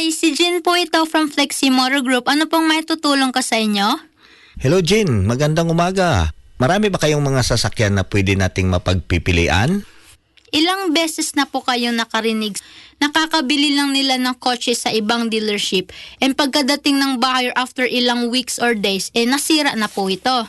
Hi, si Jin po ito from Flexi Motor Group. Ano pong may tutulong ko sa inyo? Hello Jin, magandang umaga. Marami ba kayong mga sasakyan na pwede nating mapagpipilian? Ilang beses na po kayo nakarinig. Nakakabili lang nila ng kotse sa ibang dealership. And pagkadating ng buyer after ilang weeks or days, eh nasira na po ito.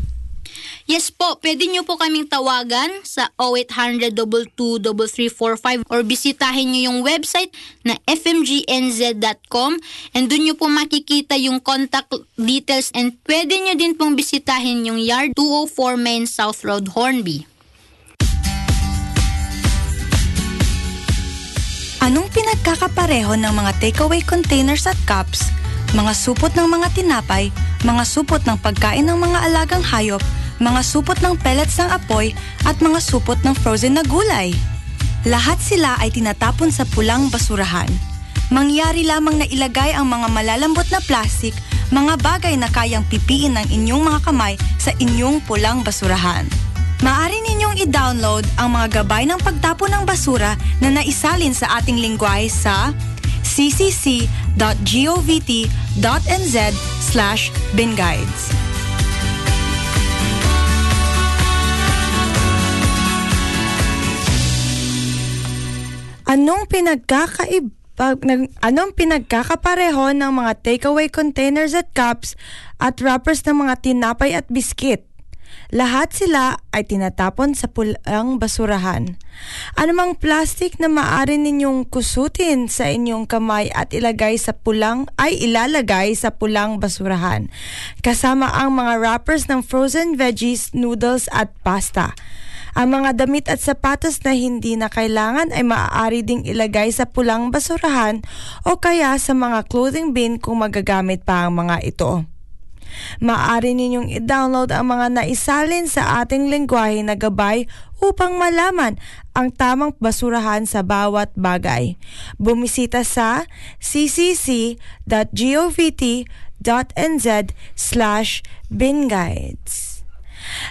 Yes po, pwede nyo po kaming tawagan sa 0800-223345 or bisitahin nyo yung website na fmgnz.com and dun nyo po makikita yung contact details and pwede nyo din pong bisitahin yung yard 204 Main South Road, Hornby. Anong pinagkakapareho ng mga takeaway containers at cups, mga supot ng mga tinapay, mga supot ng pagkain ng mga alagang hayop, mga supot ng pellets ng apoy, at mga supot ng frozen na gulay? Lahat sila ay tinatapon sa pulang basurahan. Mangyari lamang na ilagay ang mga malalambot na plastik, mga bagay na kayang pipiin ng inyong mga kamay sa inyong pulang basurahan. Maaari ninyong i-download ang mga gabay ng pagtapon ng basura na naisalin sa ating lingwahe sa ccc.govt.nz slash binguides. Anong pinagkakaib pag, nag, anong pinagkakapareho ng mga takeaway containers at cups at wrappers ng mga tinapay at biskit? Lahat sila ay tinatapon sa pulang basurahan. Anumang plastic na maaari ninyong kusutin sa inyong kamay at ilagay sa pulang ay ilalagay sa pulang basurahan. Kasama ang mga wrappers ng frozen veggies, noodles at pasta. Ang mga damit at sapatos na hindi na kailangan ay maaari ding ilagay sa pulang basurahan o kaya sa mga clothing bin kung magagamit pa ang mga ito. Maaari ninyong i-download ang mga naisalin sa ating lengguwahe na gabay upang malaman ang tamang basurahan sa bawat bagay. Bumisita sa ccc.govt.nz slash binguides.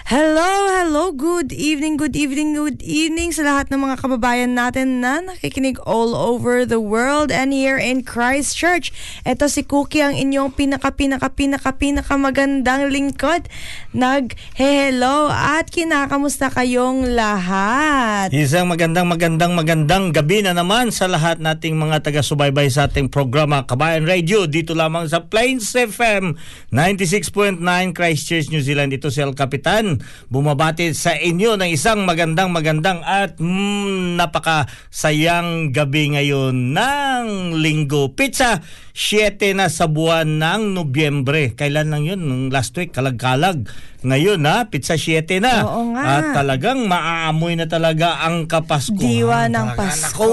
Hello, hello, good evening, good evening, good evening sa lahat ng mga kababayan natin na nakikinig all over the world and here in Christchurch. Ito si Cookie ang inyong pinaka, pinaka, pinaka, pinaka magandang lingkod. Nag-hello at kinakamusta kayong lahat. Isang magandang magandang magandang gabi na naman sa lahat nating mga taga-subaybay sa ating programa Kabayan Radio dito lamang sa Plains FM 96.9 Christchurch, New Zealand. Ito si El Capitan Kapitan. Bumabati sa inyo ng isang magandang magandang at mm, napaka sayang gabi ngayon ng linggo. Pizza, 7 na sa buwan ng Nobyembre. Kailan lang yun? Nung last week, kalag-kalag. Ngayon ha, pizza 7 na. Oo nga. At talagang maaamoy na talaga ang kapaskuhan. Diwa ng Talaga, Pasko.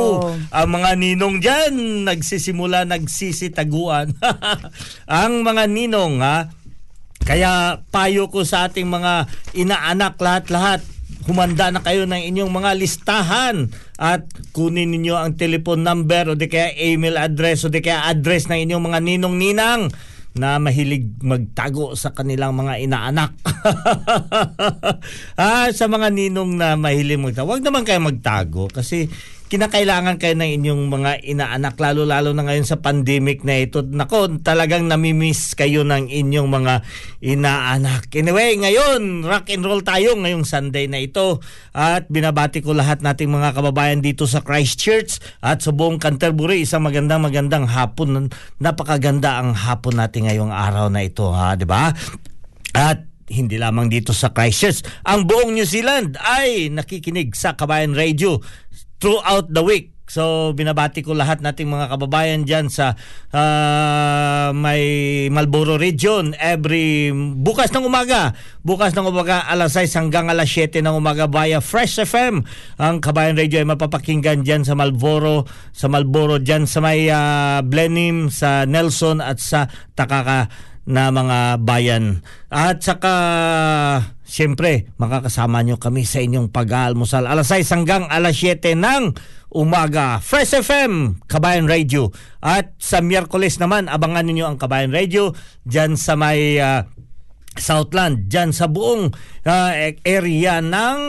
Ang mga ninong dyan, nagsisimula, nagsisitaguan. ang mga ninong ha, kaya payo ko sa ating mga inaanak lahat-lahat, humanda na kayo ng inyong mga listahan at kunin ninyo ang telephone number o di kaya email address o di kaya address ng inyong mga ninong-ninang na mahilig magtago sa kanilang mga inaanak. ah, sa mga ninong na mahilig magtago, huwag naman kayo magtago kasi kinakailangan kayo ng inyong mga inaanak lalo-lalo na ngayon sa pandemic na ito. Nako, talagang namimiss kayo ng inyong mga inaanak. Anyway, ngayon, rock and roll tayo ngayong Sunday na ito. At binabati ko lahat nating mga kababayan dito sa Christchurch at sa buong Canterbury. Isang magandang magandang hapon. Napakaganda ang hapon natin ngayong araw na ito, ha, 'di ba? At hindi lamang dito sa Christchurch, ang buong New Zealand ay nakikinig sa Kabayan Radio throughout the week. So binabati ko lahat nating mga kababayan diyan sa uh, may Marlboro region every bukas ng umaga. Bukas ng umaga alas 6 hanggang alas 7 ng umaga via Fresh FM. Ang Kabayan Radio ay mapapakinggan diyan sa Marlboro, sa Marlboro diyan sa may uh, Blenheim, sa Nelson at sa Takaka na mga bayan. At saka, siyempre, makakasama nyo kami sa inyong pag-aalmusal. Alas 6 hanggang alas 7 ng umaga. Fresh FM, Kabayan Radio. At sa Miyerkules naman, abangan niyo ang Kabayan Radio dyan sa may... Uh, Southland, dyan sa buong uh, area ng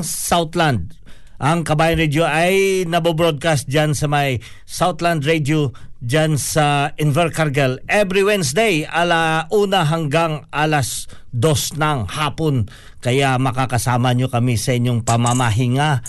Southland. Ang Kabayan Radio ay nabobroadcast dyan sa may Southland Radio dyan sa Invercargill every Wednesday ala una hanggang alas dos ng hapon. Kaya makakasama nyo kami sa inyong pamamahinga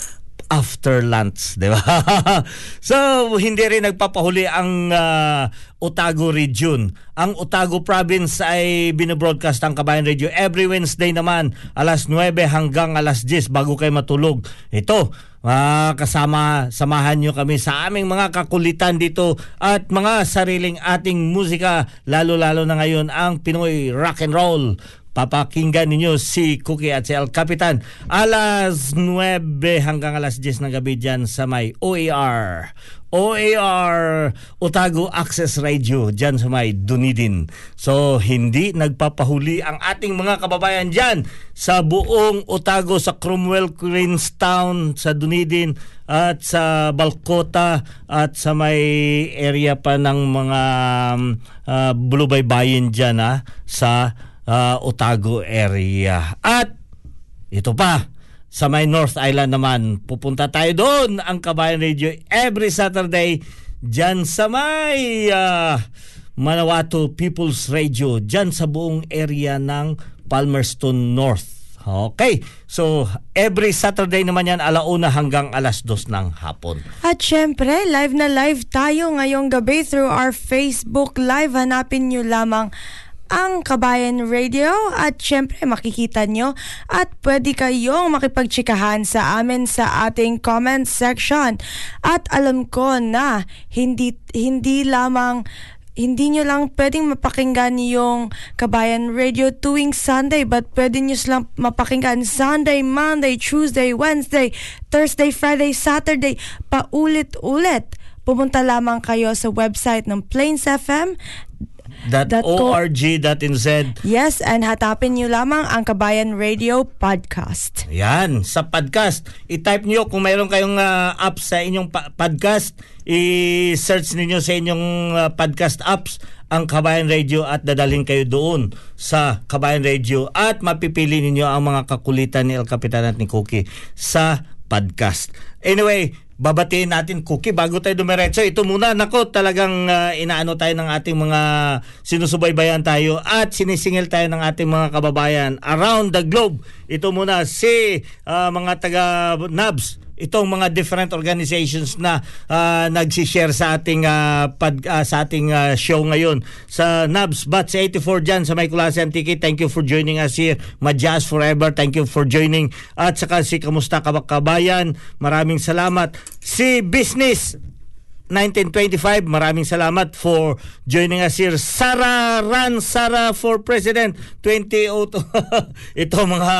after lunch, di ba? so, hindi rin nagpapahuli ang uh, Otago region. Ang Otago province ay binobroadcast ang Kabayan Radio every Wednesday naman alas 9 hanggang alas 10 bago kayo matulog. Ito, uh, kasama, samahan nyo kami sa aming mga kakulitan dito at mga sariling ating musika, lalo-lalo na ngayon ang Pinoy Rock and Roll papakinggan ninyo si Cookie at si El Capitan alas 9 hanggang alas 10 ng gabi dyan sa may OAR OAR Otago Access Radio dyan sa may Dunedin. So hindi nagpapahuli ang ating mga kababayan dyan sa buong Otago sa Cromwell Queenstown sa Dunedin at sa Balcota at sa may area pa ng mga uh, Bulubaybayin dyan ha, sa uh, Otago area. At ito pa, sa may North Island naman, pupunta tayo doon ang Kabayan Radio every Saturday dyan sa may uh, Manawato People's Radio dyan sa buong area ng Palmerston North. Okay, so every Saturday naman yan alauna hanggang alas dos ng hapon. At syempre, live na live tayo ngayong gabi through our Facebook Live. Hanapin nyo lamang ang Kabayan Radio at syempre makikita nyo at pwede kayong makipagtsikahan sa amin sa ating comment section. At alam ko na hindi hindi lamang hindi nyo lang pwedeng mapakinggan yung Kabayan Radio tuwing Sunday but pwede nyo silang mapakinggan Sunday, Monday, Tuesday, Wednesday, Thursday, Friday, Saturday, paulit-ulit. Pumunta lamang kayo sa website ng Plains FM .org.nz. Yes, and hatapin nyo lamang ang Kabayan Radio Podcast. Yan, sa podcast. I-type nyo kung mayroon kayong uh, app sa inyong pa- podcast, i-search niyo sa inyong uh, podcast apps ang Kabayan Radio at dadalhin kayo doon sa Kabayan Radio at mapipili ninyo ang mga kakulitan ni El Capitan at ni Cookie sa podcast. Anyway, babatiin natin Cookie bago tayo dumiretso. Ito muna, nako talagang uh, inaano tayo ng ating mga sinusubaybayan tayo at sinisingil tayo ng ating mga kababayan around the globe. Ito muna si uh, mga taga NABS itong mga different organizations na uh, nagsi-share sa ating uh, pad, uh, sa ating uh, show ngayon sa NABS Bats 84 dyan sa May Kulasi Antique thank you for joining us here. Majas Forever thank you for joining. At saka si Kamusta Kabakabayan maraming salamat. Si Business 1925. Maraming salamat for joining us here. Sara Ran Sara for President 2002. Ito mga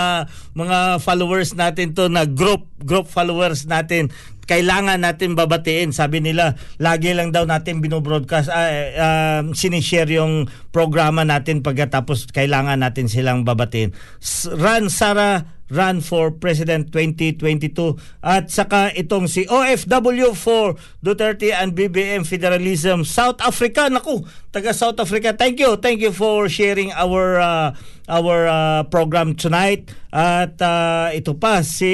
mga followers natin to na group group followers natin kailangan natin babatiin. Sabi nila, lagi lang daw natin binobroadcast, uh, uh, sinishare yung programa natin pagkatapos kailangan natin silang babatiin. Ran Sara Run for President 2022 at saka itong si OFW for Duterte and BBM Federalism South Africa. Naku taga South Africa. Thank you. Thank you for sharing our uh, our uh, program tonight. At uh, ito pa si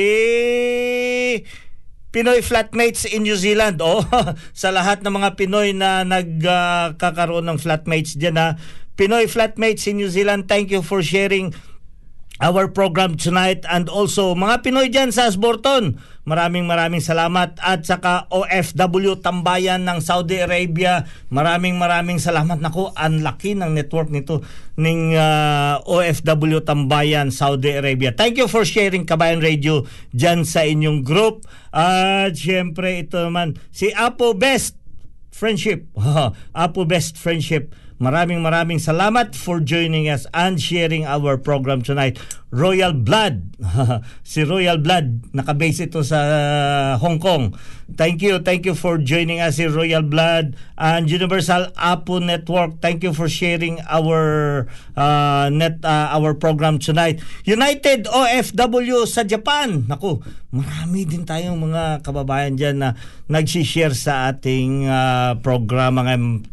Pinoy flatmates in New Zealand. Oh, sa lahat ng mga Pinoy na nagkakaroon uh, ng flatmates diyan ha. Pinoy flatmates in New Zealand, thank you for sharing our program tonight and also mga Pinoy dyan sa Asborton. Maraming maraming salamat at saka OFW Tambayan ng Saudi Arabia. Maraming maraming salamat. Nako, ang laki ng network nito ng uh, OFW Tambayan Saudi Arabia. Thank you for sharing Kabayan Radio dyan sa inyong group. At syempre ito naman si Apo Best Friendship. Apo Best Friendship Maraming maraming salamat for joining us and sharing our program tonight. Royal Blood. si Royal Blood, nakabase ito sa Hong Kong. Thank you, thank you for joining us si Royal Blood and Universal Apo Network. Thank you for sharing our uh, net uh, our program tonight. United OFW sa Japan. Naku, marami din tayong mga kababayan diyan na nagsi-share sa ating uh, programa.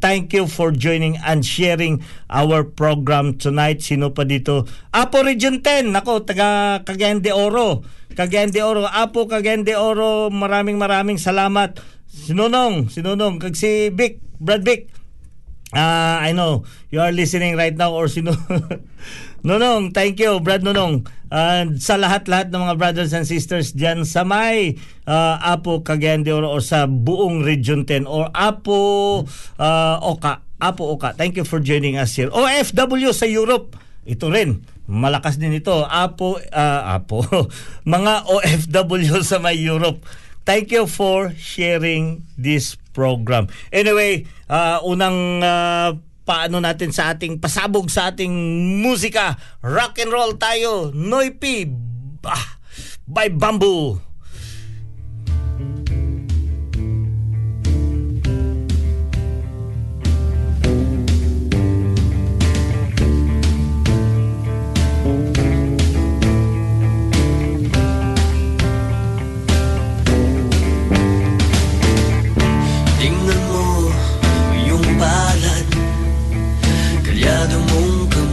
Thank you for joining and sharing our program tonight. Sino pa dito? Apo Region 10. Nako, taga Cagayan de Oro. Cagayan de Oro. Apo Cagayan de Oro. Maraming maraming salamat. Sinunong, sinunong. Kag si Vic, Brad Vic. Uh, I know you are listening right now or sino Nonong, thank you Brad Nonong. Uh, sa lahat-lahat ng mga brothers and sisters diyan sa may uh, Apo Cagayan de Oro or sa buong Region 10 or Apo uh, Oka Apo Oka. Thank you for joining us here. OFW sa Europe. Ito rin. Malakas din ito. Apo, uh, Apo. mga OFW sa may Europe. Thank you for sharing this program. Anyway, uh, unang uh, paano natin sa ating pasabog sa ating musika. Rock and roll tayo. Noipi bah, by Bamboo.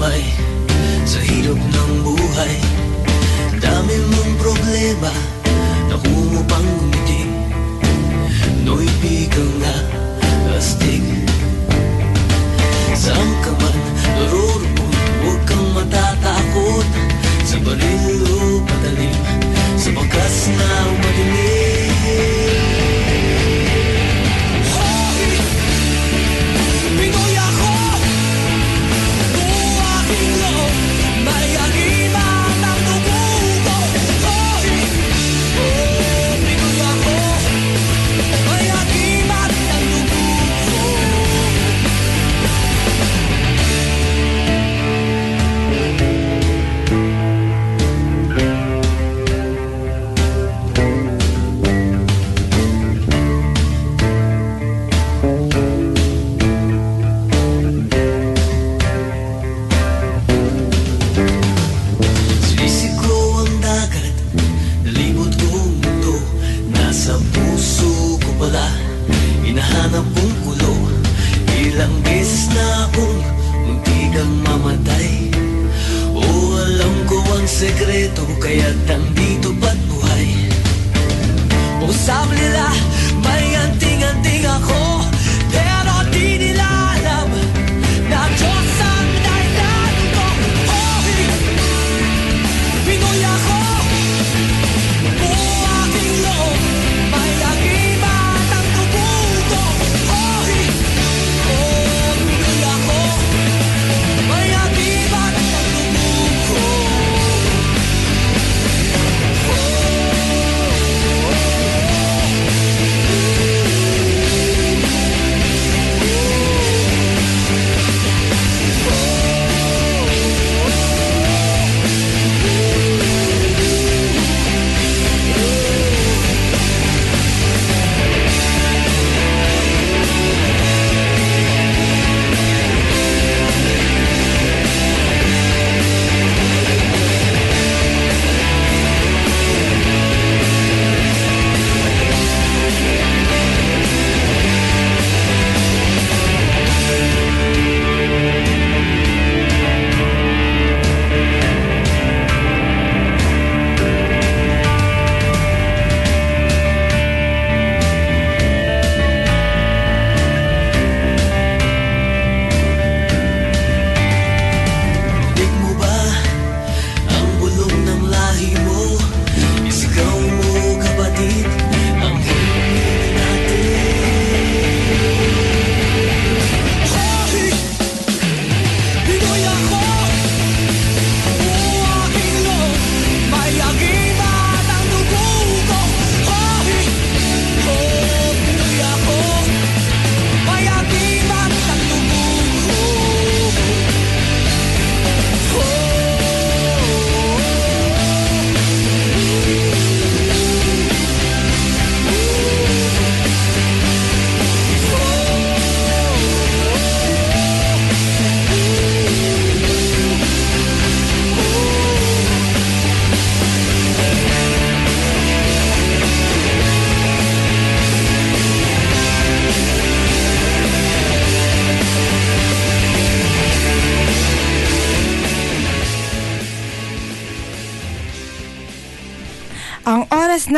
sumabay Sa hirap ng buhay. Dami mong problema Naku mo pang umiting No'y bigang na astig Saan ka man narurumon Huwag kang matatakot. Sa baril o patalim Sa bakas na madilim.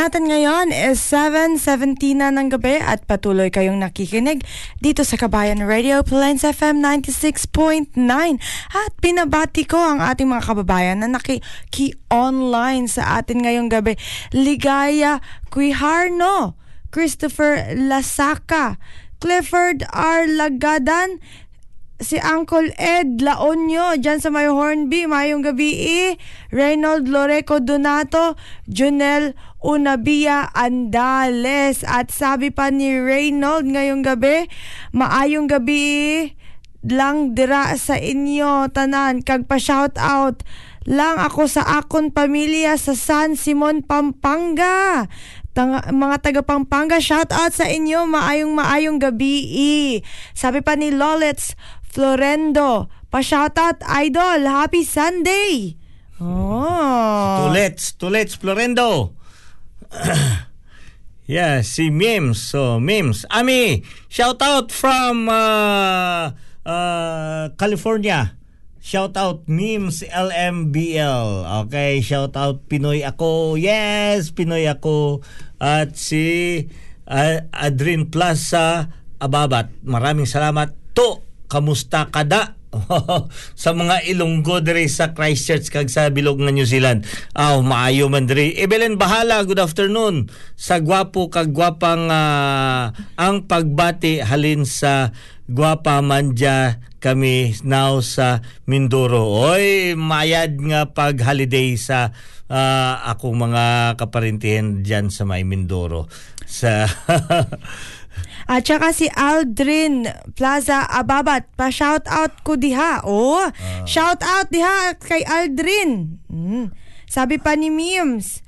Natin ngayon is 7.17 na ng gabi at patuloy kayong nakikinig dito sa Kabayan Radio Plains FM 96.9 at pinabati ko ang ating mga kababayan na naki-online sa atin ngayong gabi. Ligaya Quiharno, Christopher Lasaka, Clifford R. Lagadan, si Uncle Ed Laonyo dyan sa may Hornby, mayong gabi eh. Reynold Loreco Donato, Junel Unabia Andales. At sabi pa ni Reynold ngayong gabi, maayong gabi eh. lang dira sa inyo tanan kag pa shout out lang ako sa akon pamilya sa San Simon Pampanga Tanga, mga taga Pampanga shout out sa inyo maayong maayong gabi eh. sabi pa ni Lolets Florendo pa shout out idol happy Sunday oh Tulets, Tulets Florendo. yeah, si Mims. So, Mims. Ami, shout out from uh, uh, California. Shout out Mims LMBL. Okay, shout out Pinoy ako. Yes, Pinoy ako. At si uh, Adrin Plaza Ababat. Maraming salamat to. Kamusta kada? sa mga Ilonggo diri sa Christchurch kag sa bilog nga New Zealand. Aw maayo man diri. Evelyn Bahala, good afternoon. Sa gwapo kag gwapang ah, ang pagbati halin sa gwapa manja kami now sa Mindoro. Oy, mayad nga pag holiday sa ah, akong mga kaparintihan diyan sa may Mindoro. Sa At saka si Aldrin Plaza Ababat, pa-shout out ko diha. Oh, shout out diha kay Aldrin. Mm. Sabi pa ni Mims,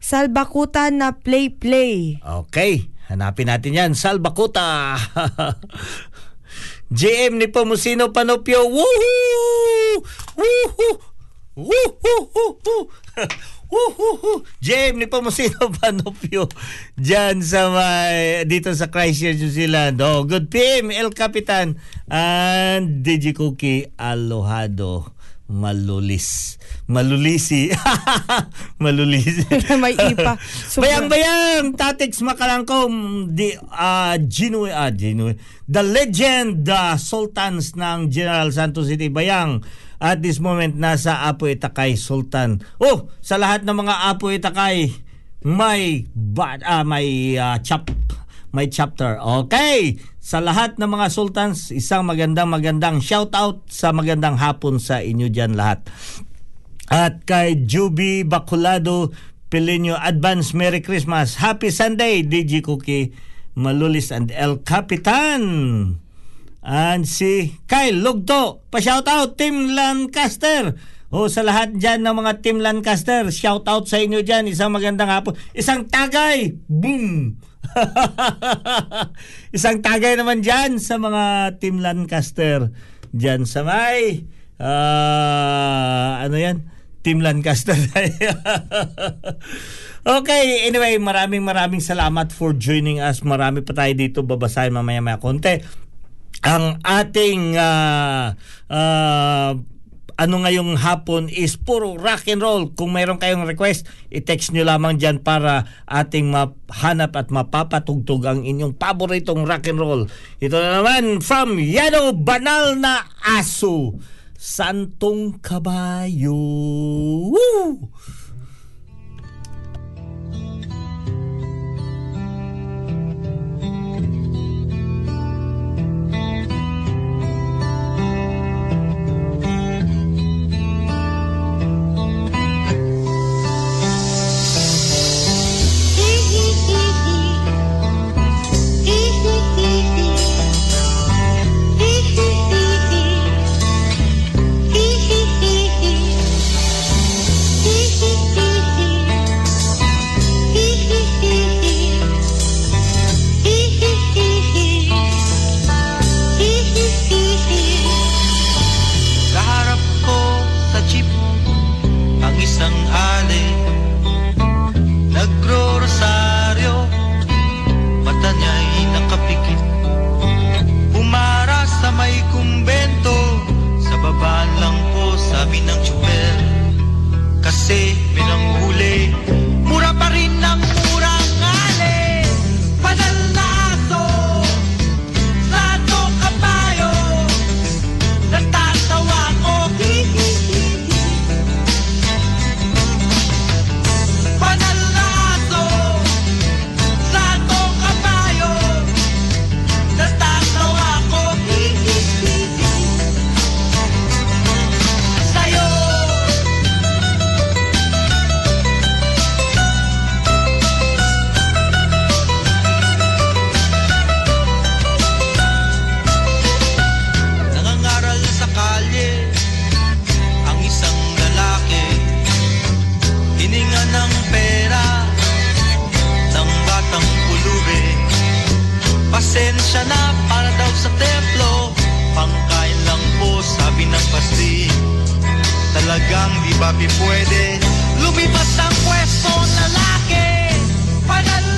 Salbakuta na play play. Okay, hanapin natin yan. Salbakuta. JM ni Pomusino Panopio. Woohoo! Woohoo! Woohoo! Woohoo! Jem, ni Pamusino Panopio dyan sa may, dito sa Christchurch, New Zealand. Oh, good PM, El Capitan and DJ Cookie Alohado. Malulis. Malulisi. Malulisi. May ipa. Sobra. Bayang-bayang, Tatix Makalangkom, di, ah, Ginoy, ah, Ginoy, the legend, the sultans ng General Santos City, Bayang, at this moment, nasa Apo Itakay Sultan. Oh, sa lahat ng mga Apo Itakay, may, ba, ah, may ah, chap, may chapter. Okay, sa lahat ng mga sultans, isang magandang magandang shout out sa magandang hapon sa inyo dyan lahat. At kay Juby Baculado Pilinyo, advance Merry Christmas. Happy Sunday, DJ Cookie, Malulis and El Capitan. And si Kyle Lugto, pa-shout out Team Lancaster. O sa lahat dyan ng mga Team Lancaster, shout out sa inyo dyan. Isang magandang hapon. Isang tagay. Boom! Isang tagay naman dyan sa mga Team Lancaster. Dyan sa may, ah, ano yan? Team Lancaster. okay, anyway, maraming maraming salamat for joining us. Marami pa tayo dito babasahin mamaya-maya konti. Ang ating ah, ah, ano ngayong hapon is puro rock and roll. Kung mayroon kayong request, i-text nyo lamang dyan para ating mahanap at mapapatugtog ang inyong paboritong rock and roll. Ito na naman from Yano Banal na Aso. Santong Kabayo. Woo! Pasti Talagang di ba pwede? Lumibas ang pwesto lalaki Panalaso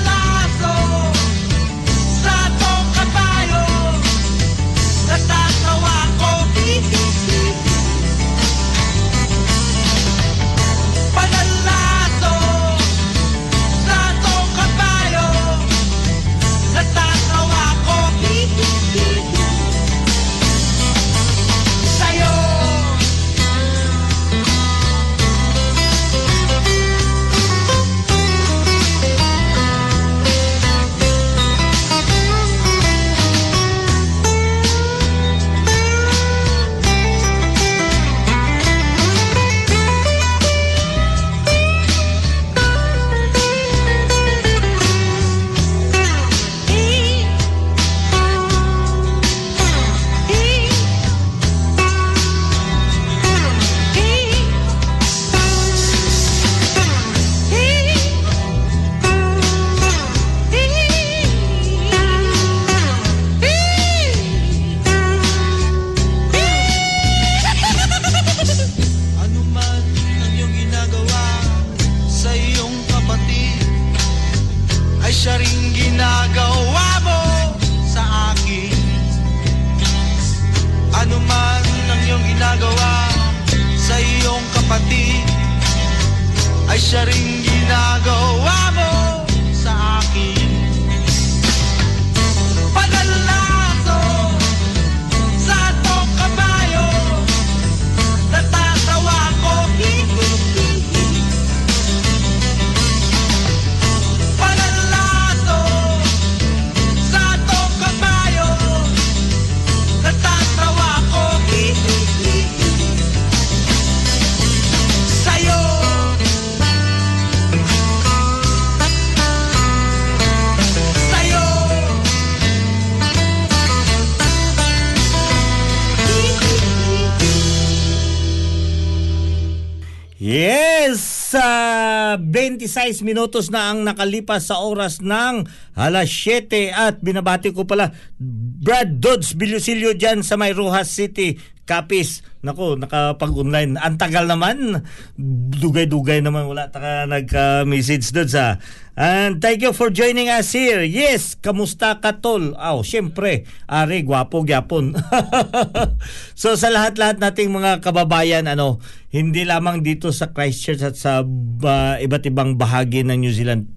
and I'll go 26 minutos na ang nakalipas sa oras ng alas 7 at binabati ko pala Brad Dodds Bilusilio dyan sa may Rojas City, Capiz. Nako, nakapag-online. Ang tagal naman. Dugay-dugay naman. Wala taka nagka-message doon sa. And thank you for joining us here. Yes, kamusta ka tol? Aw, syempre. Ari, gwapo gyapon. so sa lahat-lahat nating mga kababayan, ano, hindi lamang dito sa Christchurch at sa ba, iba't ibang bahagi ng New Zealand.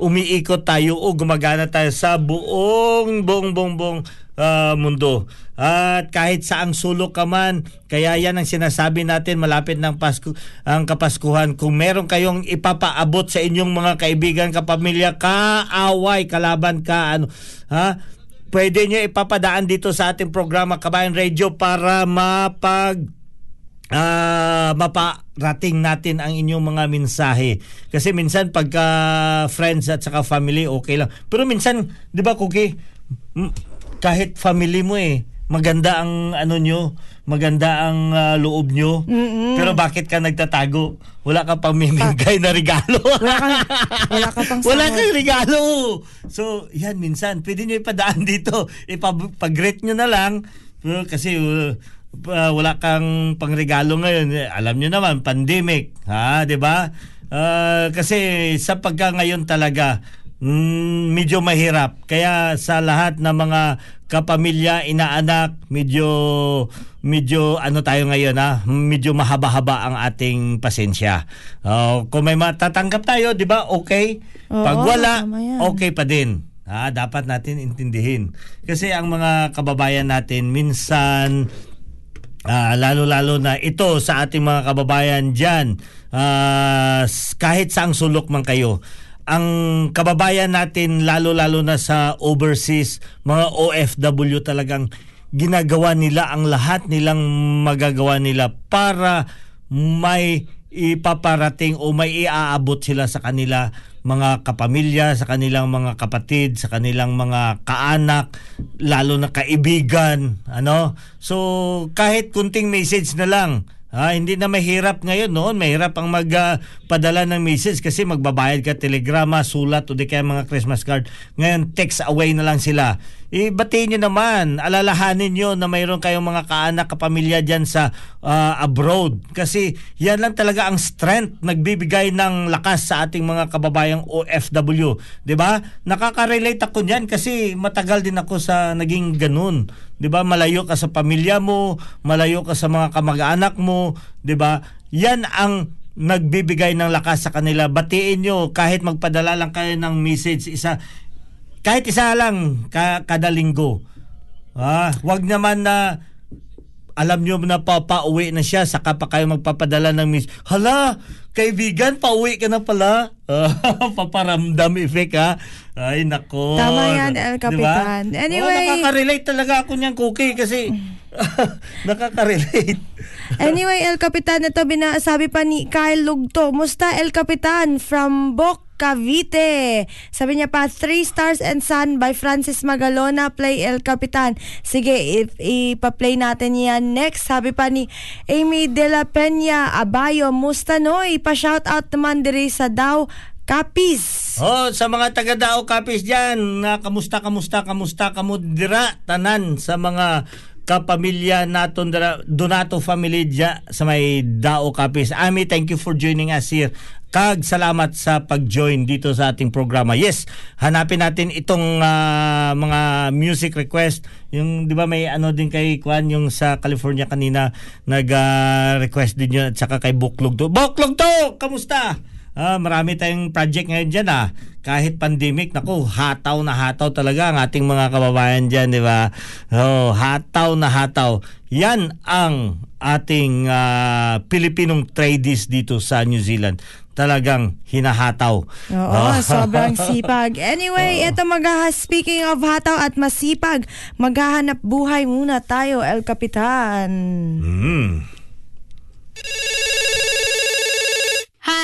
Umiikot tayo o gumagana tayo sa buong buong buong buong ah, mundo. At kahit saang sulok ka man, kaya yan ang sinasabi natin malapit ng Pasko, ang Kapaskuhan. Kung meron kayong ipapaabot sa inyong mga kaibigan, kapamilya, kaaway, kalaban ka, ano, ha? Pwede nyo ipapadaan dito sa ating programa Kabayan Radio para mapag ah maparating natin ang inyong mga mensahe. Kasi minsan pagka friends at saka family okay lang. Pero minsan, 'di ba Cookie, kahit family mo eh maganda ang ano nyo, maganda ang ah, loob nyo. Pero bakit ka nagtatago? Wala ka pang mimigay na regalo. Wala kang, wala ka pang Wala kang regalo. So, yan minsan, pwede nyo ipadaan dito. Ipag-greet nyo na lang. Uh, kasi uh, uh, wala kang pangregalo ngayon. Alam nyo naman, pandemic. Ha, di ba? Uh, kasi sa pagka ngayon talaga, mm, medyo mahirap. Kaya sa lahat ng mga kapamilya, inaanak, medyo medyo ano tayo ngayon ha, medyo mahaba-haba ang ating pasensya. Oh, kung may matatanggap tayo, 'di ba? Okay. Pag Oo, wala, tama yan. okay pa din. Ah, dapat natin intindihin. Kasi ang mga kababayan natin minsan Ah, lalo-lalo na ito sa ating mga kababayan diyan. Ah, s- kahit saang sulok man kayo, ang kababayan natin lalo-lalo na sa overseas, mga OFW talagang ginagawa nila ang lahat nilang magagawa nila para may ipaparating o may iaabot sila sa kanila mga kapamilya, sa kanilang mga kapatid, sa kanilang mga kaanak, lalo na kaibigan, ano? So, kahit kunting message na lang, Ah, hindi na mahirap ngayon noon. Mahirap ang magpadala ng message kasi magbabayad ka telegrama, sulat o di kaya mga Christmas card. Ngayon, text away na lang sila. Ibatiin nyo naman, alalahanin nyo na mayroon kayong mga kaanak, kapamilya dyan sa ah, abroad. Kasi yan lang talaga ang strength, nagbibigay ng lakas sa ating mga kababayang OFW. ba? Nakaka-relate ako niyan kasi matagal din ako sa naging ganun. 'Di ba? Malayo ka sa pamilya mo, malayo ka sa mga kamag-anak mo, 'di ba? Yan ang nagbibigay ng lakas sa kanila. Batiin nyo kahit magpadala lang kayo ng message isa kahit isa lang ka, kada linggo. Ah, wag naman na alam nyo na pa pauwi na siya saka pa kayo magpapadala ng miss. Hala, kaibigan, pauwi ka na pala. Paparamdam effect ha. Ay nako. Tama yan, El? Capitan. Anyway- oh, nakaka-relate talaga ako niyan, Cookie, kasi nakaka-relate. Anyway, El Capitan, ito binasabi pa ni Kyle Lugto. Musta El Capitan from Bok, Cavite. Sabi niya pa, 3 Stars and Sun by Francis Magalona. Play El Capitan. Sige, if, ipa-play natin yan next. Sabi pa ni Amy De La Peña Abayo. Musta no? Ipa-shout out naman diri sa Daw Kapis. Oh, sa mga taga Dao Kapis diyan, na kamusta kamusta kamusta kamo dira tanan sa mga kapamilya naton Donato family dya sa may Dao Kapis. Ami, thank you for joining us here. Kag salamat sa pag-join dito sa ating programa. Yes, hanapin natin itong ah, mga music request. Yung 'di ba may ano din kay Kwan yung sa California kanina nag-request din yun at saka kay Buklog to. Buklog to, kamusta? Ah, marami tayong project ngayon dyan ah. Kahit pandemic, naku, hataw na hataw talaga ang ating mga kababayan dyan, di ba? Oh, hataw na hataw. Yan ang ating ah, Pilipinong tradies dito sa New Zealand. Talagang hinahataw. Oo, Ah. sobrang sipag. Anyway, ito maghaha speaking of hataw at masipag, maghahanap buhay muna tayo, El Capitan. Mm.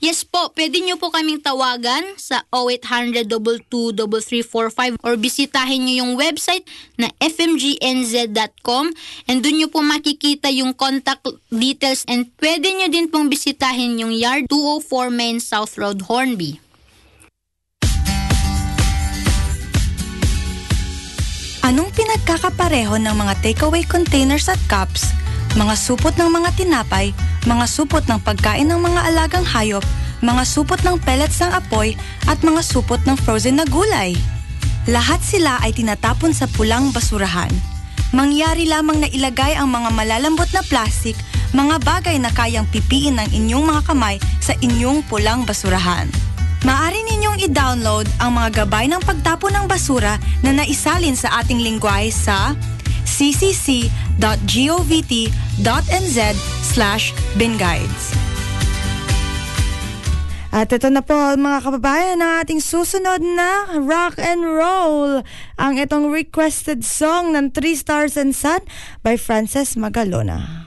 Yes po, pwede nyo po kaming tawagan sa 0800-223345 or bisitahin nyo yung website na fmgnz.com and dun nyo po makikita yung contact details and pwede nyo din pong bisitahin yung yard 204 Main South Road, Hornby. Anong pinagkakapareho ng mga takeaway containers at cups, mga supot ng mga tinapay, mga supot ng pagkain ng mga alagang hayop, mga supot ng pellets ng apoy, at mga supot ng frozen na gulay? Lahat sila ay tinatapon sa pulang basurahan. Mangyari lamang na ilagay ang mga malalambot na plastik, mga bagay na kayang pipiin ng inyong mga kamay sa inyong pulang basurahan. Maaari ninyong i-download ang mga gabay ng pagtapon ng basura na naisalin sa ating lingwahe sa ccc.govt.nz slash binguides. At ito na po mga kababayan ang ating susunod na rock and roll. Ang itong requested song ng Three Stars and Sun by Frances Magalona.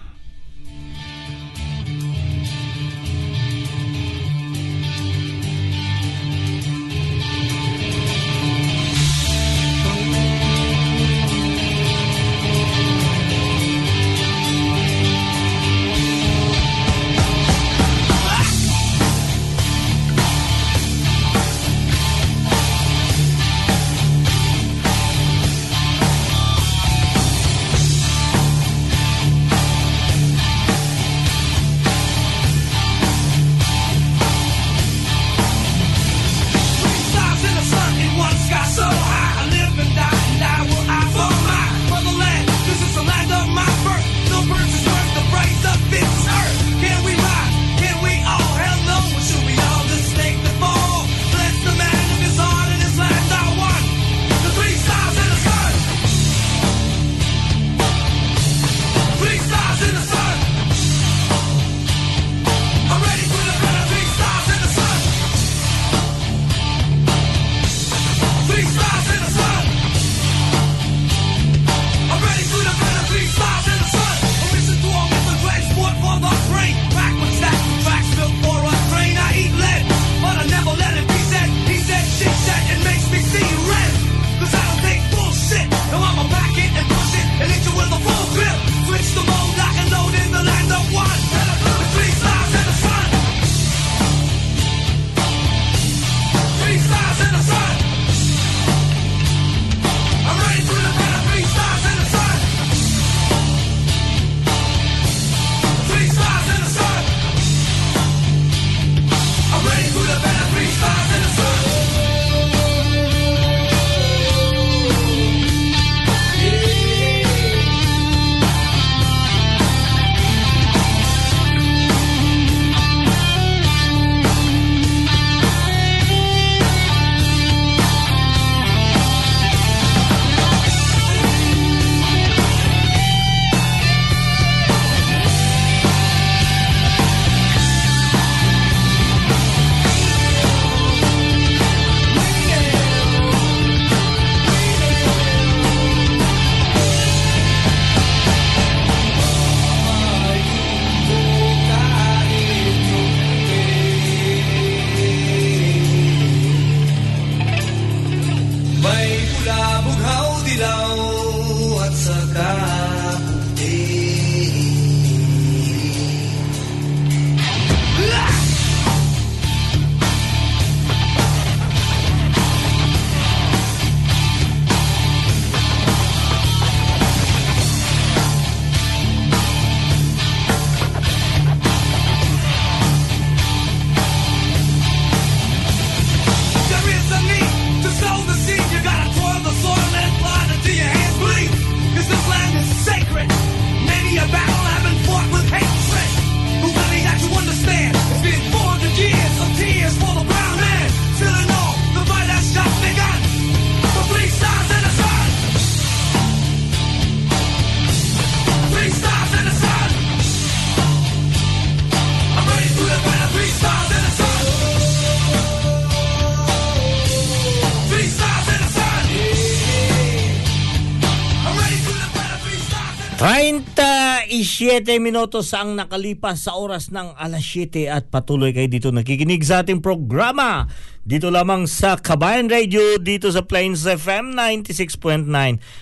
37 minutos ang nakalipas sa oras ng alas 7 at patuloy kayo dito nakikinig sa ating programa. Dito lamang sa Kabayan Radio, dito sa Plains FM 96.9,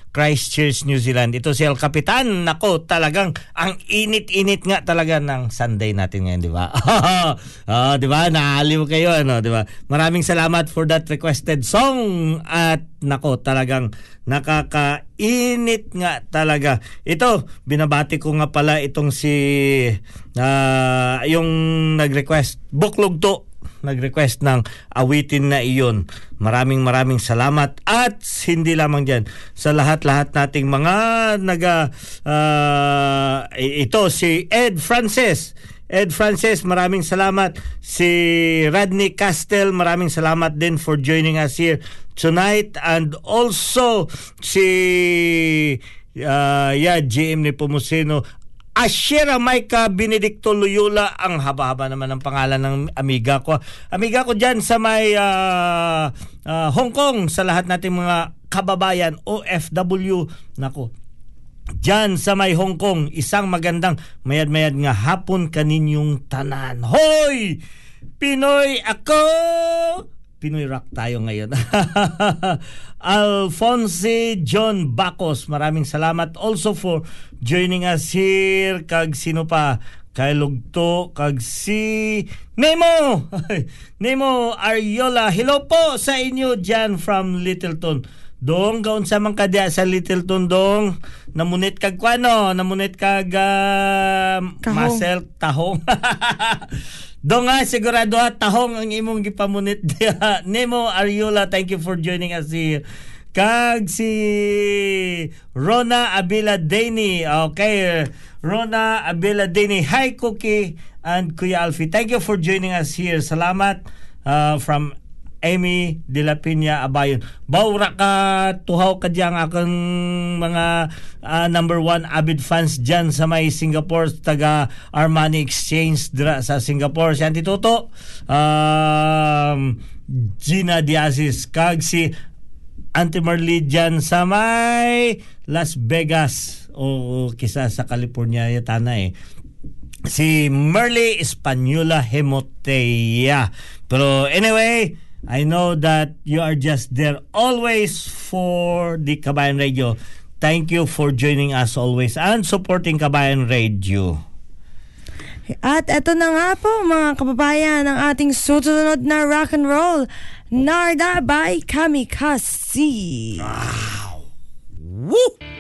Christchurch, New Zealand. Ito si El Capitan. Nako, talagang ang init-init nga talaga ng Sunday natin ngayon, di ba? oh, di ba? Naaliw kayo, ano, di ba? Maraming salamat for that requested song. At nako, talagang nakakainit nga talaga. Ito, binabati ko nga pala itong si uh, yung nag-request, Buklog to nag-request ng awitin na iyon. Maraming maraming salamat at hindi lamang diyan sa lahat-lahat nating mga naga uh, ito si Ed Francis Ed Francis, maraming salamat. Si Radney Castel, maraming salamat din for joining us here tonight. And also si uh, yeah, GM ni Pumusino. Ashira Maika Benedicto Loyola ang haba-haba naman ng pangalan ng amiga ko. Amiga ko diyan sa may uh, uh, Hong Kong sa lahat nating mga kababayan OFW nako. Diyan sa may Hong Kong, isang magandang mayad-mayad nga hapon kaninyong tanan. Hoy! Pinoy ako! Pinoy rock tayo ngayon. Alfonse John Bacos, maraming salamat also for joining us here. Kag sino pa? Kay Lugto, kag si Nemo! Nemo Ariola, hello po sa inyo dyan from Littleton. Dong, gaon sa mga kadya sa Littleton dong. Namunit kag kwano, namunit kag uh, Marcel Tahong. Dong nga, sigurado ha, tahong ang imong gipamunit diha. Nemo Ariola, thank you for joining us here. Kag si Rona Abila Deni. Okay, Rona Abila Deni. Hi, Cookie and Kuya Alfie. Thank you for joining us here. Salamat uh, from Amy De La Pina Abayon. Bawra ka tuhaw ka diyang akong mga uh, number one avid fans dyan sa may Singapore taga Armani Exchange dra sa Singapore. Si Auntie Toto, um, Gina Diazis, kag si Auntie Marley dyan sa may Las Vegas o kisa sa California yatana eh si Merly Espanola Hemotea. Pero anyway, I know that you are just there always for the Kabayan Radio. Thank you for joining us always and supporting Kabayan Radio. At eto na nga po mga kababayan ang ating susunod na rock and roll. Narda by Kamikaze. Wow! Woo!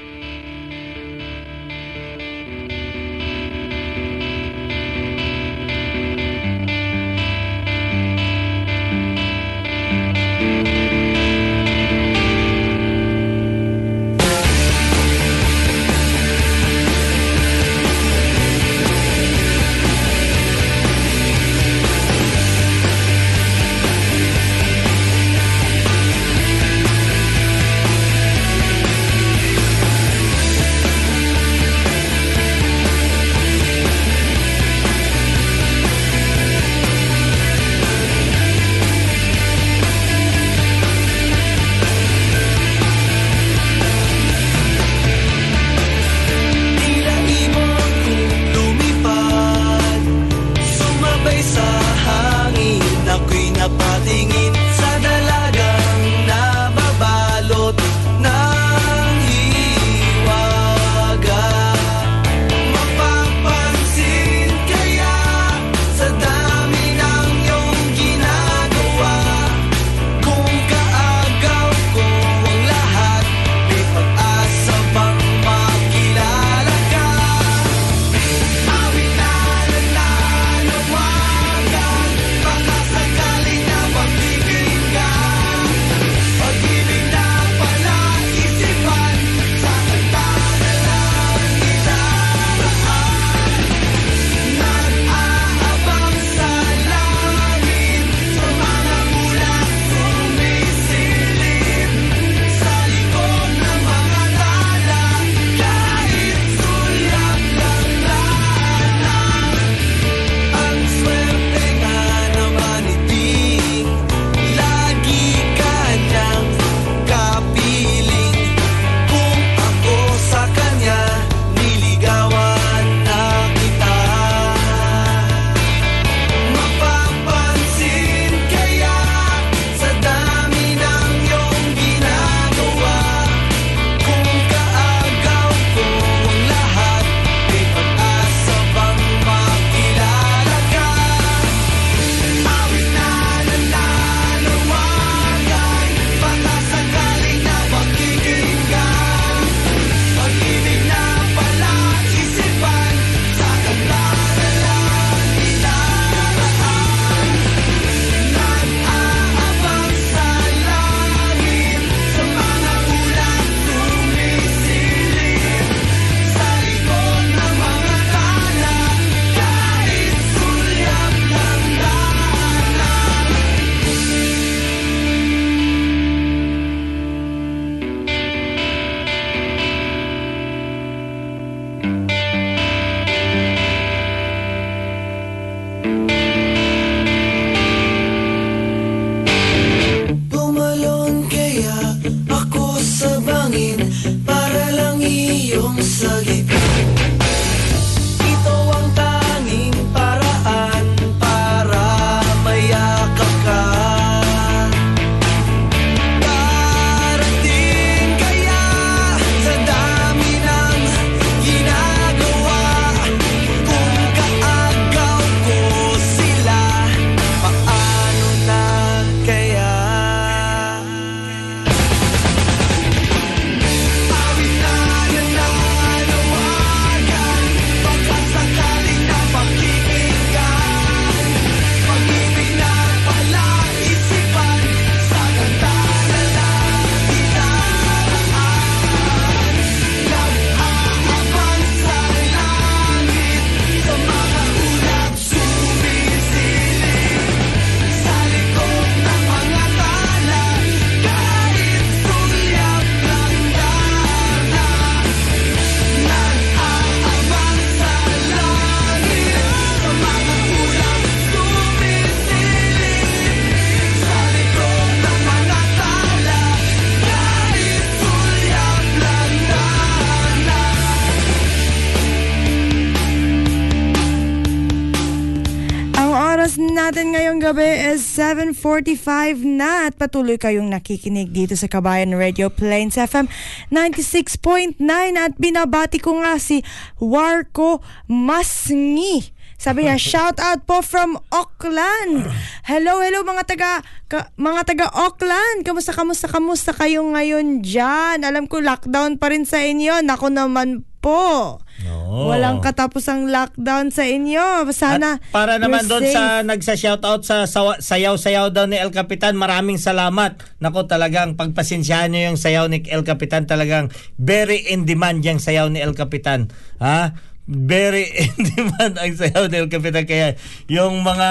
7.45 na at patuloy kayong nakikinig dito sa Kabayan Radio Plains FM 96.9 at binabati ko nga si Warco Masngi. Sabi niya, shout out po from Auckland. Hello, hello mga taga ka- mga taga Auckland. Kamusta, kamusta, kamusta kayo ngayon dyan? Alam ko lockdown pa rin sa inyo. Nako naman po. Oo. Walang katapusang lockdown sa inyo. Sana At para naman doon sa nagsa-shoutout sa sayaw-sayaw daw ni El Capitan, maraming salamat. Nako talagang pagpasensyahan niyo yung sayaw ni El Capitan, talagang very in demand yung sayaw ni El Capitan. Ha? Very in demand ang sayaw ni El Capitan. Kaya yung mga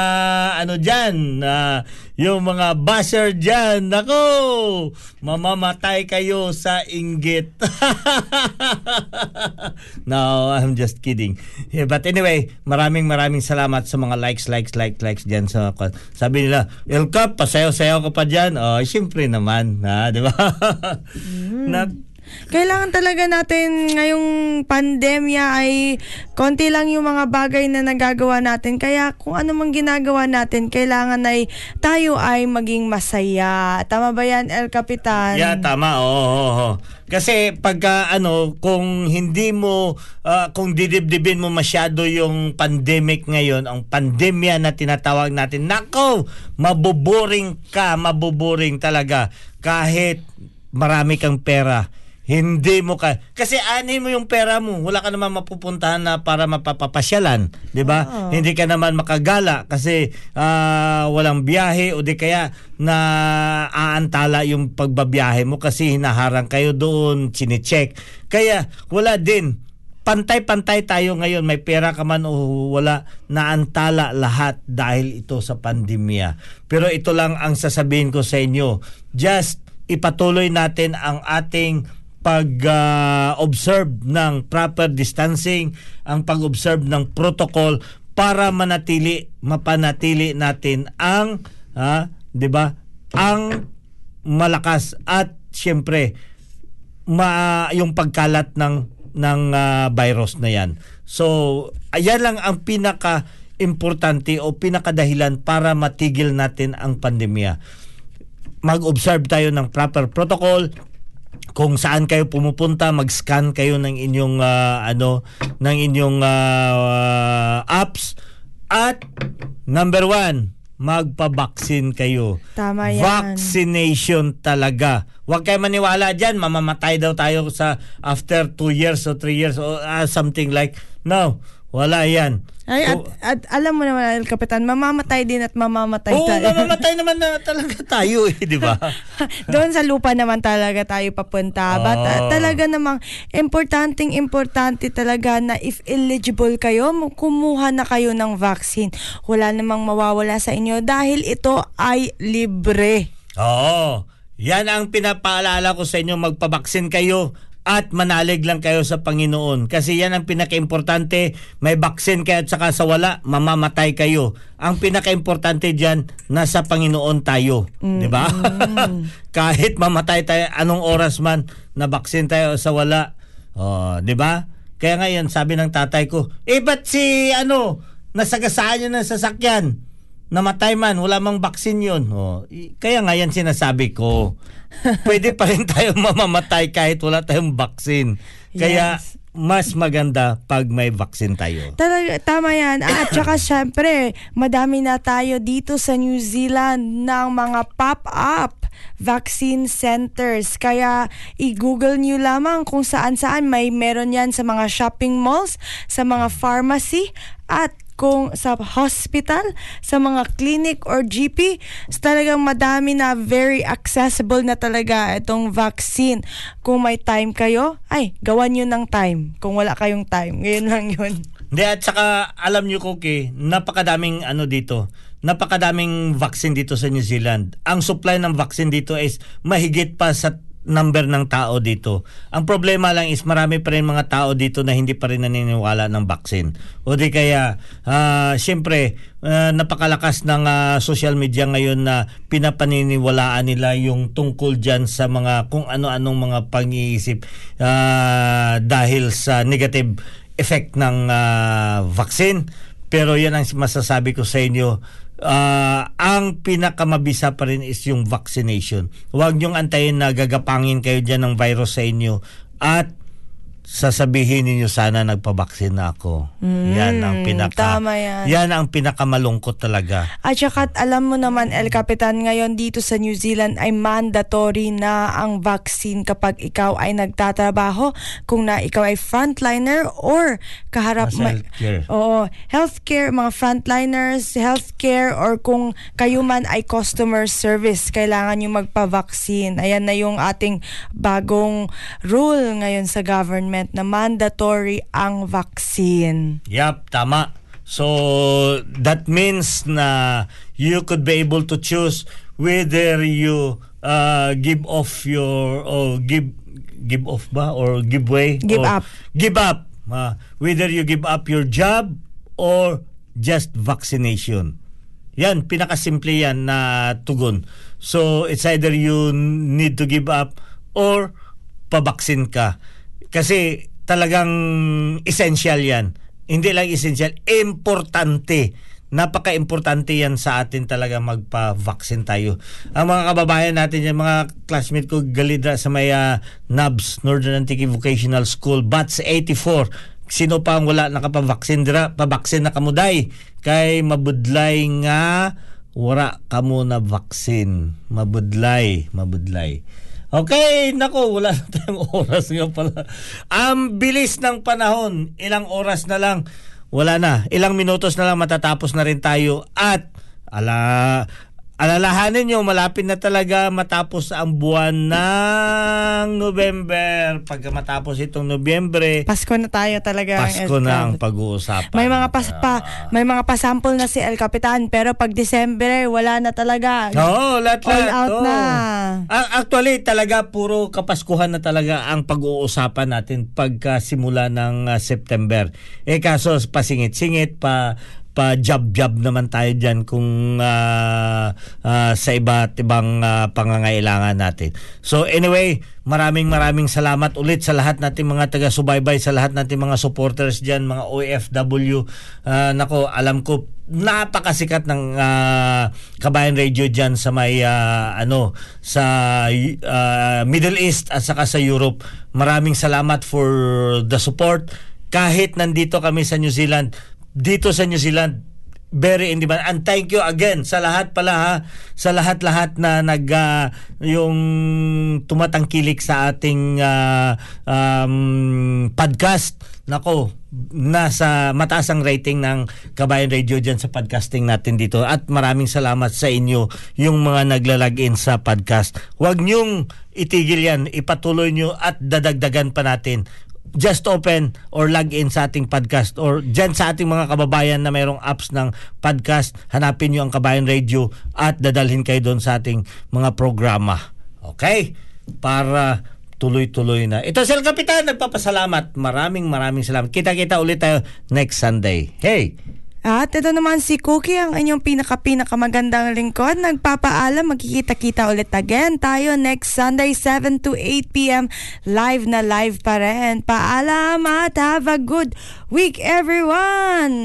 ano dyan, ah, yung mga basher dyan, nako, mamamatay kayo sa inggit. no, I'm just kidding. Yeah, but anyway, maraming maraming salamat sa mga likes, likes, likes, likes dyan sa sabi nila, El Cap, pasayaw-sayaw ka pa dyan. Oh, siyempre naman, ha, di ba? Na, Kailangan talaga natin ngayong pandemya ay konti lang yung mga bagay na nagagawa natin. Kaya kung ano mang ginagawa natin, kailangan ay tayo ay maging masaya. Tama ba yan, El Capitan? Yeah, tama. Oo, oo, oo. Kasi pagka ano, kung hindi mo ah, kung didibdibin mo masyado yung pandemic ngayon, ang pandemya na tinatawag natin, nako, mabuboring ka, mabuboring talaga kahit marami kang pera. Hindi mo ka kasi ani mo yung pera mo, wala ka naman mapupuntahan na para mapapapasyalan, 'di ba? Oo. Hindi ka naman makagala kasi ah, walang biyahe o di kaya na aantala yung pagbabiyahe mo kasi hinaharang kayo doon, chinecheck. Kaya wala din pantay-pantay tayo ngayon, may pera ka man o wala, naantala lahat dahil ito sa pandemya. Pero ito lang ang sasabihin ko sa inyo, just ipatuloy natin ang ating pag-observe ng proper distancing, ang pag-observe ng protocol para manatili, mapanatili natin ang, ah, 'di ba? Ang malakas at siyempre ma yung pagkalat ng ng ah, virus na 'yan. So, ayan lang ang pinaka importante o pinakadahilan para matigil natin ang pandemya. Mag-observe tayo ng proper protocol, kung saan kayo pumupunta, mag-scan kayo ng inyong ah, ano, ng inyong ah, apps at number one, magpa-vaccine kayo. Tama yan. Vaccination talaga. Huwag kayo maniwala dyan, mamamatay daw tayo sa after 2 years or 3 years or ah, something like, no, wala yan. Ay, at, So- at alam mo naman, El Capitan, mamamatay din at mamamatay Oo, tayo. mamamatay naman na talaga tayo eh, di ba? Doon sa lupa naman talaga tayo papunta. But uh, Oo. talaga namang importanteng importante talaga na if eligible kayo, mu- kumuha na kayo ng vaccine. Wala namang mawawala sa inyo dahil ito ay libre. Oo. Yan ang pinapaalala ko sa inyo, magpabaksin kayo at manalig lang kayo sa Panginoon. Kasi yan ang pinaka-importante, may baksin kayo at saka sa wala, mamamatay kayo. Ang pinaka-importante dyan, nasa Panginoon tayo. Di ba? Kahit mamatay tayo, anong oras man, na baksin tayo sa wala. Oh, di ba? Kaya ngayon, sabi ng tatay ko, eh ba't si, ano, nasagasaan yun ng sasakyan? Namatay man, wala mang baksin yun. Oh, kaya nga yan sinasabi ko. Pwede pa rin tayo mamamatay kahit wala tayong baksin. Kaya Yes. mas maganda pag may baksin tayo. Talaga, tama yan. Ah, At saka syempre, madami na tayo dito sa New Zealand ng mga pop-up vaccine centers. Kaya i-google nyo lamang kung saan-saan may meron yan sa mga shopping malls, sa mga pharmacy, at kung sa hospital, sa mga clinic or GP, talagang madami na very accessible na talaga itong vaccine. Kung may time kayo, ay, gawan nyo ng time. Kung wala kayong time, ngayon lang yun. Hindi, at saka alam nyo, Cookie, napakadaming ano dito, napakadaming vaccine dito sa New Zealand. Ang supply ng vaccine dito is mahigit pa sa number ng tao dito. Ang problema lang is marami pa rin mga tao dito na hindi pa rin naniniwala ng vaccine. O di kaya, ah, siyempre, ah, napakalakas ng ah, social media ngayon na pinapaniniwalaan nila yung tungkol dyan sa mga kung ano-anong mga pang-iisip ah, dahil sa negative effect ng ah, vaccine. Pero yan ang masasabi ko sa inyo. Ah, ang pinakamabisa pa rin is yung vaccination. Huwag niyong antayin na gagapangin kayo dyan ng virus sa inyo at sasabihin niyo sana nagpabaksin na ako. yan ang pinaka tama yan. ang pinakamalungkot talaga. At saka alam mo naman, El Capitan, ngayon dito sa New Zealand ay mandatory na ang vaccine kapag ikaw ay nagtatrabaho. Kung na ikaw ay frontliner or kaharap... Nasa ma- healthcare. Oo, healthcare, mga frontliners, healthcare, or kung kayo man ay customer service, kailangan nyo magpa-vaccine. Ayan na yung ating bagong rule ngayon sa government na mandatory ang vaccine. Yap, tama. So that means na you could be able to choose whether you uh, give off your or give give off ba or give way Give or up. give up uh, whether you give up your job or just vaccination yan pinakasimple yan na tugon so it's either you need to give up or pabaksin ka kasi talagang essential yan hindi lang essential importante napaka-importante yan sa atin talaga magpa-vaccine tayo. Ang mga kababayan natin yan, mga classmate ko galidra sa may ah, NABS, Northern Antique Vocational School, BATS 84. Sino pa ang wala nakapavaksin dira, pabaksin na kamuday kay mabudlay nga wala kamo na vaccine. Mabudlay, mabudlay. Okay, nako, wala na tayong oras nga pala. Ang bilis ng panahon, ilang oras na lang, wala na. Ilang minutos na lang matatapos na rin tayo at ala alalahanin nyo, malapit na talaga matapos ang buwan ng November. Pag matapos itong Nobyembre, Pasko na tayo talaga. Pasko El na ang pag-uusapan. May mga pas pa, may mga pasample na si El Capitan pero pag December wala na talaga. Oo, lahat All lahat. out oo. na. A- Actually, talaga puro kapaskuhan na talaga ang pag-uusapan natin pagka simula ng ah, September. Eh kaso pasingit-singit pa pa job-job naman tayo diyan kung ah, ah, sa iba't ibang ah, pangangailangan natin. So anyway, maraming maraming salamat ulit sa lahat nating mga taga-subaybay, sa lahat nating mga supporters diyan, mga OFW. Ah, nako, alam ko napakasikat ng ah, Kabayan Radio diyan sa may ah, ano sa ah, Middle East at saka sa Europe. Maraming salamat for the support kahit nandito kami sa New Zealand dito sa New Zealand. Very in demand and thank you again sa lahat pala ha? Sa lahat-lahat na nag ah, yung tumatangkilik sa ating ah, um, podcast. Nako nasa mataas ang rating ng Kabayan Radio dyan sa podcasting natin dito. At maraming salamat sa inyo yung mga naglalagin sa podcast. Huwag nyong itigil yan. Ipatuloy nyo at dadagdagan pa natin just open or log in sa ating podcast or dyan sa ating mga kababayan na mayroong apps ng podcast, hanapin nyo ang Kabayan Radio at dadalhin kayo doon sa ating mga programa. Okay? Para tuloy-tuloy na. Ito si El Capitan, nagpapasalamat. Maraming maraming salamat. Kita-kita ulit tayo next Sunday. Hey! At ito naman si Cookie, ang inyong pinaka-pinakamagandang lingkod. Nagpapaalam, magkikita-kita ulit again tayo next Sunday, 7 to 8 p.m. Live na live pa rin. Paalam at have a good week, everyone!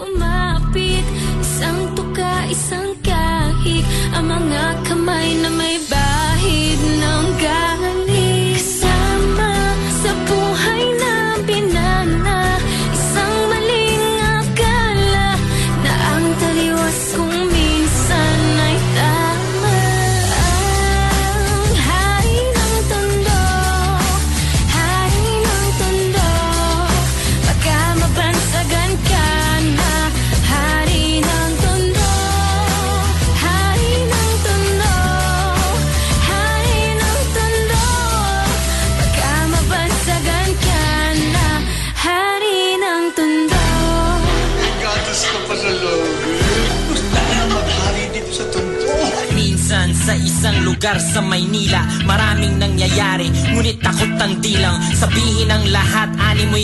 Kumapit Isang tuka, isang kahig Ang mga kamay na may bahid ng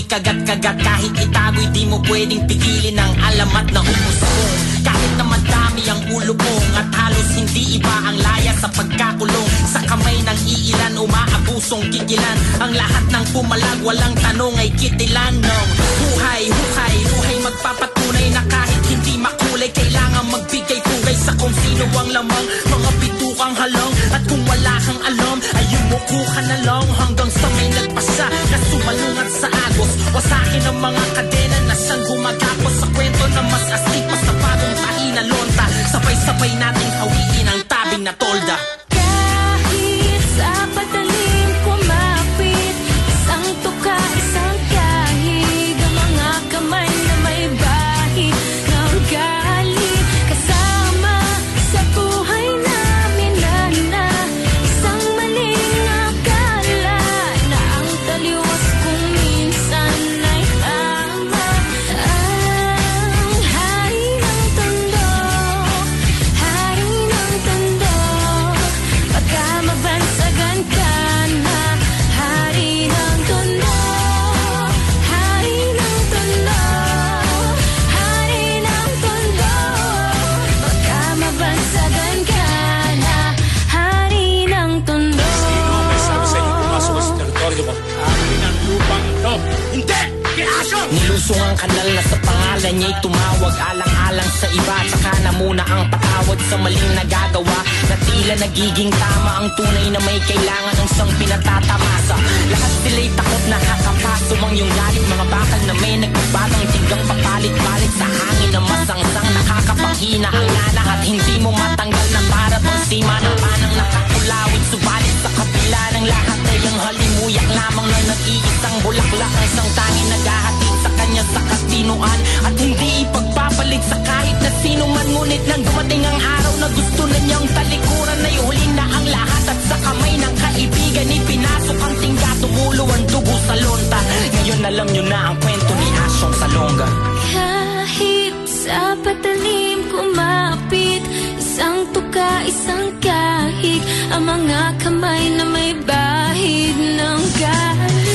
kagat-kagat Kahit itago'y di mo pwedeng pigilin Ang alamat na humusbong Kahit na madami ang ulubong At halos hindi iba ang laya sa pagkakulong. Sa kamay ng iilan umaabusong kikilan. Ang lahat ng pumalag walang tanong ay kitilan ng Buhay, huhay, buhay magpapatunay kung sino ang lamang? Mga bitukang halong at kung wala kang alam Ay yumuko ka na lang. Hanggang sa may nagpasa Na sumalungat sa agos. Wasakin ang mga kadena na siyang gumagapos Sa kwento na mas astig pa sa bagong tahi na lonta. Sabay-sabay nating hawiin ang tabing na tolda pangalan niya'y tumawag? Alang-alang sa iba Tsaka na muna ang patawad sa maling nagagawa. Na tila nagiging tama ang tunay na may kailangan ng isang pinatatamasa. Lahat sila'y takot nakakapaso ang iyong galit. Mga bakal na may nagbabatang tigang papalit-palit Sa hangin na masangsang nakakapanghina. Ang lana At hindi mo matanggal na para bang sima na panang nakakulawit Subalit sa kabila ng lahat ay ang halimuyak lamang na nag-iisang bulaklak. Ang isang tanging naghahatid sa kanya sa katinuan. At hindi ipagpapalit sa kahit na sino man. Ngunit nang dumating ang araw na gusto na niyang talikuran Ay huli na ang lahat. At sa kamay ng kaibigan Ipinasok ang tingga, tumulo ang dugo sa lonta. Ngayon alam niyo na ang kwento ni Asyong Salonga. Kahit sa patalim kumapit Isang tuka, isang kahig Ang mga kamay na may bahid ng galit